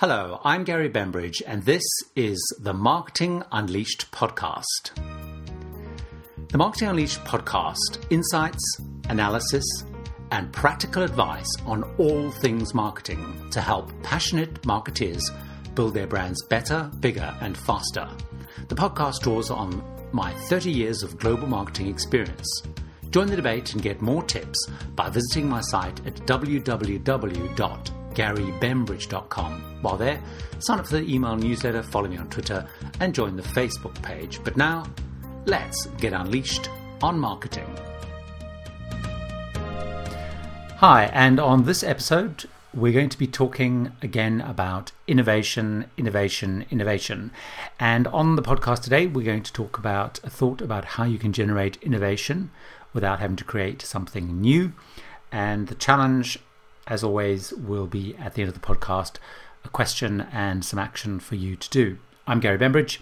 Hello, I'm Gary Bembridge, and this is the Marketing Unleashed podcast. The Marketing Unleashed podcast insights, analysis, and practical advice on all things marketing to help passionate marketeers build their brands better, bigger, and faster. The podcast draws on my 30 years of global marketing experience. Join the debate and get more tips by visiting my site at www.garybembridge.com. While there, sign up for the email newsletter, follow me on Twitter, and join the Facebook page. But now, let's get unleashed on marketing. Hi, and on this episode, we're going to be talking again about innovation, innovation, innovation. And on the podcast today, we're going to talk about a thought about how you can generate innovation without having to create something new. And the challenge, as always, will be at the end of the podcast a question and some action for you to do. I'm Gary Bembridge,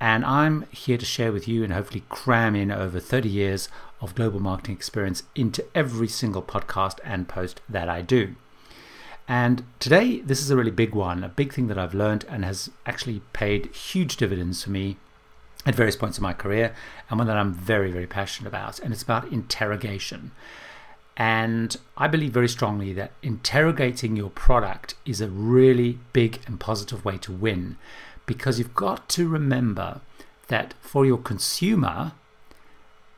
and I'm here to share with you and hopefully cram in over 30 years of global marketing experience into every single podcast and post that I do. And today, this is a really big one, a big thing that I've learned and has actually paid huge dividends for me at various points in my career, and one that I'm very, very passionate about. And it's about interrogation. And I believe very strongly that interrogating your product is a really big and positive way to win because you've got to remember that for your consumer,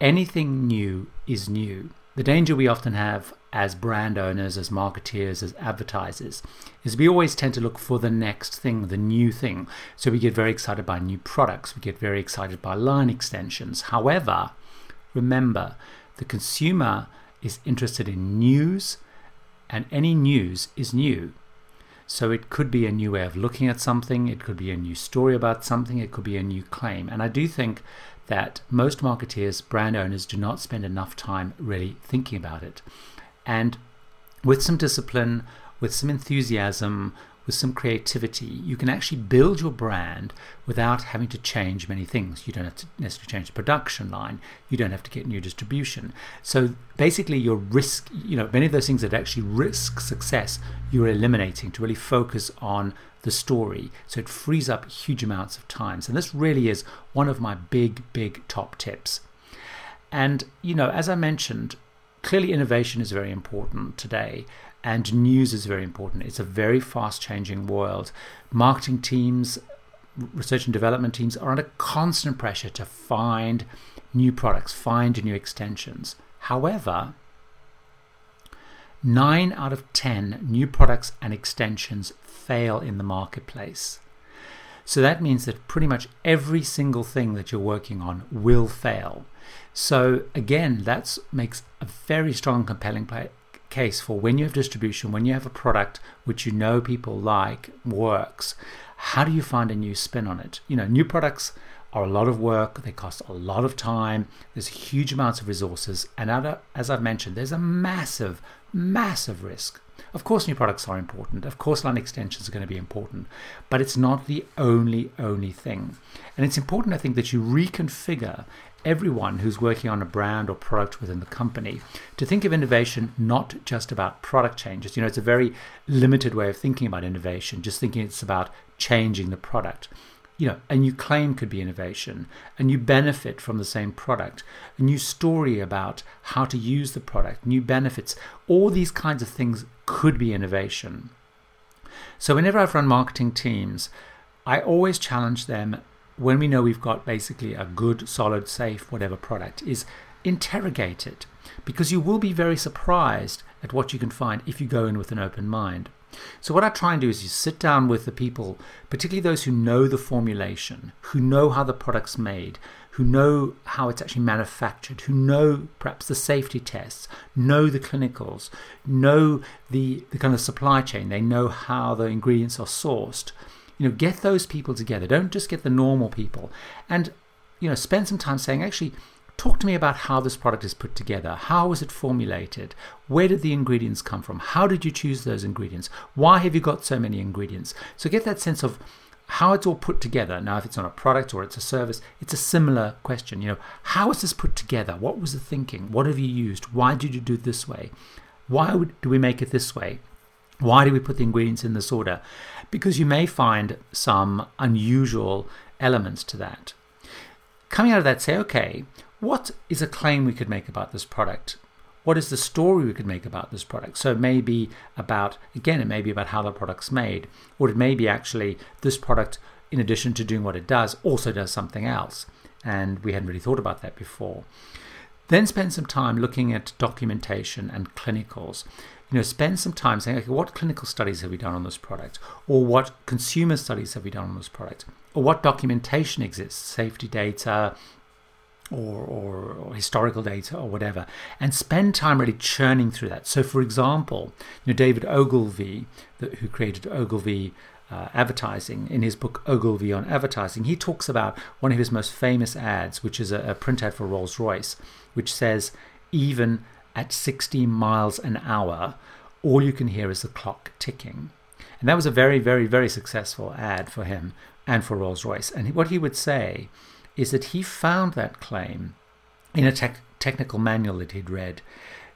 anything new is new. The danger we often have as brand owners, as marketeers, as advertisers, is we always tend to look for the next thing, the new thing. So we get very excited by new products, we get very excited by line extensions. However, remember, the consumer is interested in news, and any news is new. So it could be a new way of looking at something, it could be a new story about something, it could be a new claim. And I do think that most marketeers, brand owners, do not spend enough time really thinking about it. And with some discipline, with some enthusiasm, with some creativity, you can actually build your brand without having to change many things. You don't have to necessarily change the production line. You don't have to get new distribution. So basically, your risk, you know, many of those things that actually risk success, you're eliminating to really focus on the story. So it frees up huge amounts of time. And this really is one of my big, big top tips. And, you know, as I mentioned, clearly innovation is very important today and news is very important. It's a very fast changing world. Marketing teams, research and development teams are under constant pressure to find new products, find new extensions. However, nine out of 10 new products and extensions fail in the marketplace. So that means that pretty much every single thing that you're working on will fail. So again, that makes a very strong, compelling case for when you have distribution, when you have a product which you know people like works, how do you find a new spin on it? You know, new products are a lot of work, they cost a lot of time, there's huge amounts of resources, and as I've mentioned, there's a massive, massive risk. Of course, new products are important. Of course, line extensions are going to be important, but it's not the only, only thing. And it's important, I think, that you reconfigure everyone who's working on a brand or product within the company to think of innovation not just about product changes. You know, it's a very limited way of thinking about innovation, just thinking it's about changing the product. You know, a new claim could be innovation, a new benefit from the same product, a new story about how to use the product, new benefits. All these kinds of things could be innovation. So, whenever I've run marketing teams, I always challenge them when we know we've got basically a good, solid, safe, whatever product, is interrogate it because you will be very surprised at what you can find if you go in with an open mind. So, what I try and do is you sit down with the people, particularly those who know the formulation, who know how the product's made, who know how it's actually manufactured, who know perhaps the safety tests, know the clinicals, know the, the kind of supply chain, they know how the ingredients are sourced you know, get those people together. Don't just get the normal people. And, you know, spend some time saying, actually, talk to me about how this product is put together. How was it formulated? Where did the ingredients come from? How did you choose those ingredients? Why have you got so many ingredients? So get that sense of how it's all put together. Now, if it's on a product or it's a service, it's a similar question. You know, how is this put together? What was the thinking? What have you used? Why did you do it this way? Why would, do we make it this way? Why do we put the ingredients in this order? Because you may find some unusual elements to that. Coming out of that, say, okay, what is a claim we could make about this product? What is the story we could make about this product? So it may be about, again, it may be about how the product's made, or it may be actually this product, in addition to doing what it does, also does something else. And we hadn't really thought about that before. Then spend some time looking at documentation and clinicals. You know, spend some time saying, okay, what clinical studies have we done on this product? Or what consumer studies have we done on this product? Or what documentation exists, safety data, or, or, or, historical data or whatever, and spend time really churning through that. So, for example, you know, David Ogilvy, who created Ogilvy uh, advertising, in his book Ogilvy on Advertising, he talks about one of his most famous ads, which is a, a print ad for Rolls Royce, which says, even at 60 miles an hour, all you can hear is the clock ticking. And that was a very, very, very successful ad for him and for Rolls Royce. And what he would say is that he found that claim in a te- technical manual that he'd read.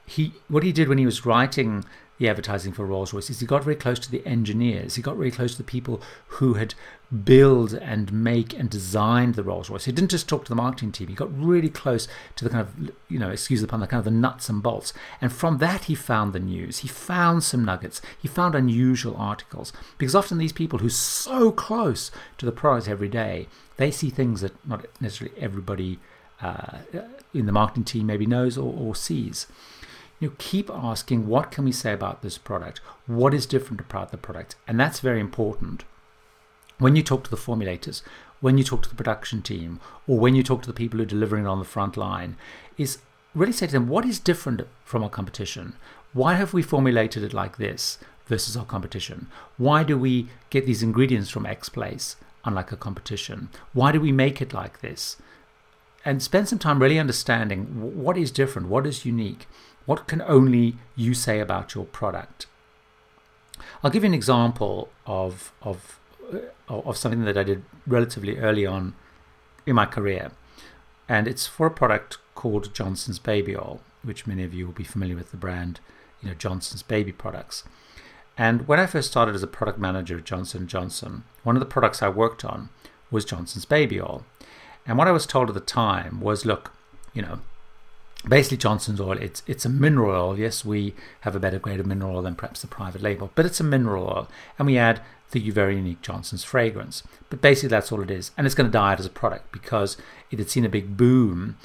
He, what he did when he was writing the advertising for Rolls Royce is he got very close to the engineers. He got very close to the people who had built and make and designed the Rolls Royce. He didn't just talk to the marketing team. He got really close to the kind of, you know, excuse the pun, the kind of the nuts and bolts. And from that, he found the news. He found some nuggets. He found unusual articles because often these people who are so close to the product every day they see things that not necessarily everybody uh, in the marketing team maybe knows or, or sees. You know, keep asking what can we say about this product? What is different about the product? And that's very important. When you talk to the formulators, when you talk to the production team, or when you talk to the people who are delivering it on the front line, is really say to them, what is different from our competition? Why have we formulated it like this versus our competition? Why do we get these ingredients from X place? Unlike a competition? Why do we make it like this? And spend some time really understanding what is different, what is unique, what can only you say about your product. I'll give you an example of of uh, of something that I did relatively early on in my career, and it's for a product called Johnson's Baby Oil, which many of you will be familiar with the brand, you know Johnson's Baby products. And when I first started as a product manager at Johnson Johnson, one of the products I worked on was Johnson's Baby Oil. And what I was told at the time was, look, you know, basically Johnson's oil, it's it's a mineral oil. Yes, we have a better grade of mineral oil than perhaps the private label, but it's a mineral oil, and we add the very unique Johnson's fragrance. But basically, that's all it is, and it's going to die out as a product because it had seen a big boom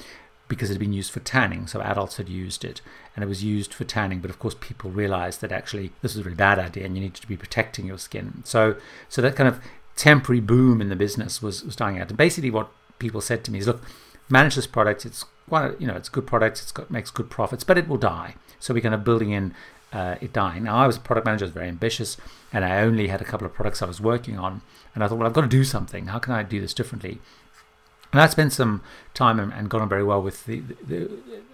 because it had been used for tanning. So adults had used it, and it was used for tanning. But of course, people realized that actually this was a really bad idea, and you needed to be protecting your skin. So, so that kind of temporary boom in the business was, was dying out. And basically, what people said to me is, look, manage this product. It's quite, you know, it's a good product. It's got makes good profits, but it will die. So we're kind of building in uh, it dying. Now, I was a product manager, I was very ambitious, and I only had a couple of products I was working on. And I thought, well, I've got to do something. How can I do this differently? And I spent some time and, and got on very well with the, the,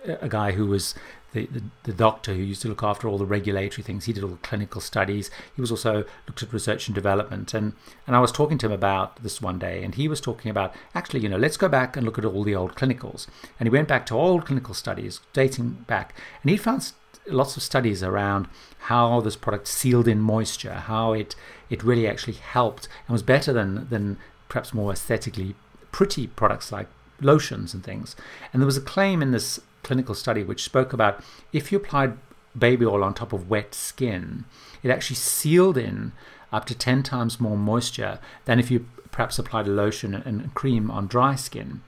the, a guy who was the, the, the, doctor who used to look after all the regulatory things. He did all the clinical studies. He was also looked at research and development. And, and I was talking to him about this one day, and he was talking about actually, you know, let's go back and look at all the old clinicals. And he went back to old clinical studies dating back, and he found lots of studies around how this product sealed in moisture, how it it really actually helped and was better than than perhaps more aesthetically pretty products like lotions and things. And there was a claim in this clinical study which spoke about if you applied baby oil on top of wet skin, it actually sealed in up to 10 times more moisture than if you perhaps applied a lotion and cream on dry skin.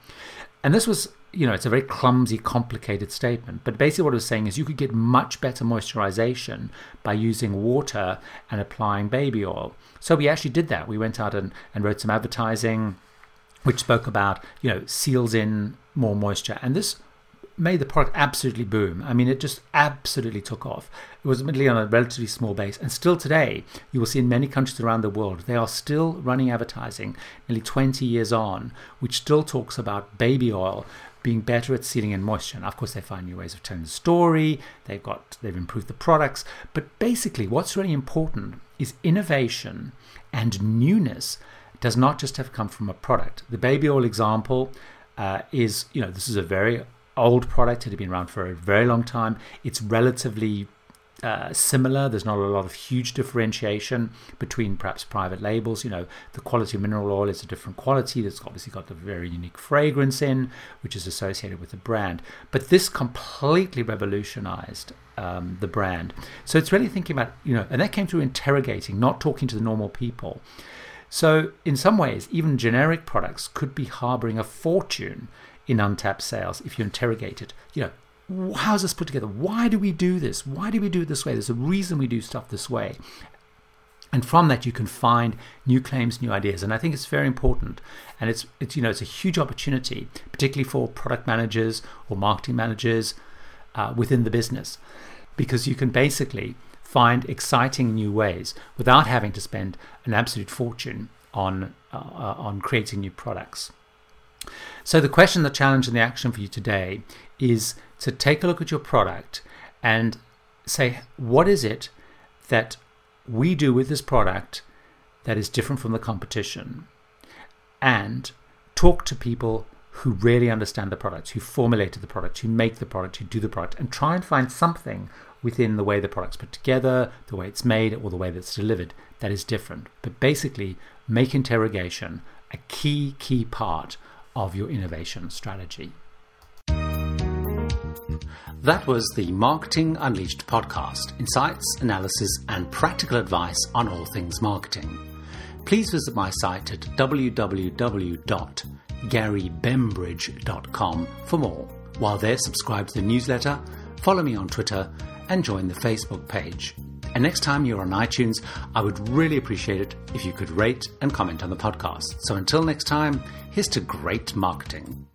And this was, you know, it's a very clumsy, complicated statement. But basically, what it was saying is you could get much better moisturization by using water and applying baby oil. So we actually did that. We went out and, and wrote some advertising which spoke about, you know, seals in more moisture. And this made the product absolutely boom. I mean, it just absolutely took off. It was admittedly on a relatively small base, and still today, you will see in many countries around the world, they are still running advertising nearly 20 years on, which still talks about baby oil being better at sealing in moisture. And of course, they find new ways of telling the story. They've got they've improved the products, but basically, what's really important is innovation and newness does not just have come from a product. The baby oil example uh, is, you know, this is a very old product. It had been around for a very long time. It's relatively uh, similar. There's not a lot of huge differentiation between perhaps private labels. You know, the quality of mineral oil is a different quality. That's obviously got the very unique fragrance in, which is associated with the brand. But this completely revolutionized um, the brand. So it's really thinking about, you know, and that came through interrogating, not talking to the normal people. So, in some ways, even generic products could be harboring a fortune in untapped sales if you interrogate it. You know, how's this put together? Why do we do this? Why do we do it this way? There's a reason we do stuff this way. And from that, you can find new claims, new ideas, and I think it's very important. And it's, it's you know it's a huge opportunity, particularly for product managers or marketing managers uh, within the business, because you can basically find exciting new ways without having to spend an absolute fortune on uh, on creating new products. So the question, the challenge, and the action for you today is to take a look at your product and say, what is it that we do with this product that is different from the competition? And talk to people who really understand the product, who formulated the product, who make the product, who do the product, and try and find something within the way the product's put together, the way it's made, or the way that's delivered that is different. But basically, make interrogation a key, key part of your innovation strategy. That was the Marketing Unleashed podcast insights, analysis, and practical advice on all things marketing. Please visit my site at www.garybembridge.com for more. While there, subscribe to the newsletter, follow me on Twitter, and join the Facebook page. And next time you're on iTunes, I would really appreciate it if you could rate and comment on the podcast. So until next time, here's to great marketing.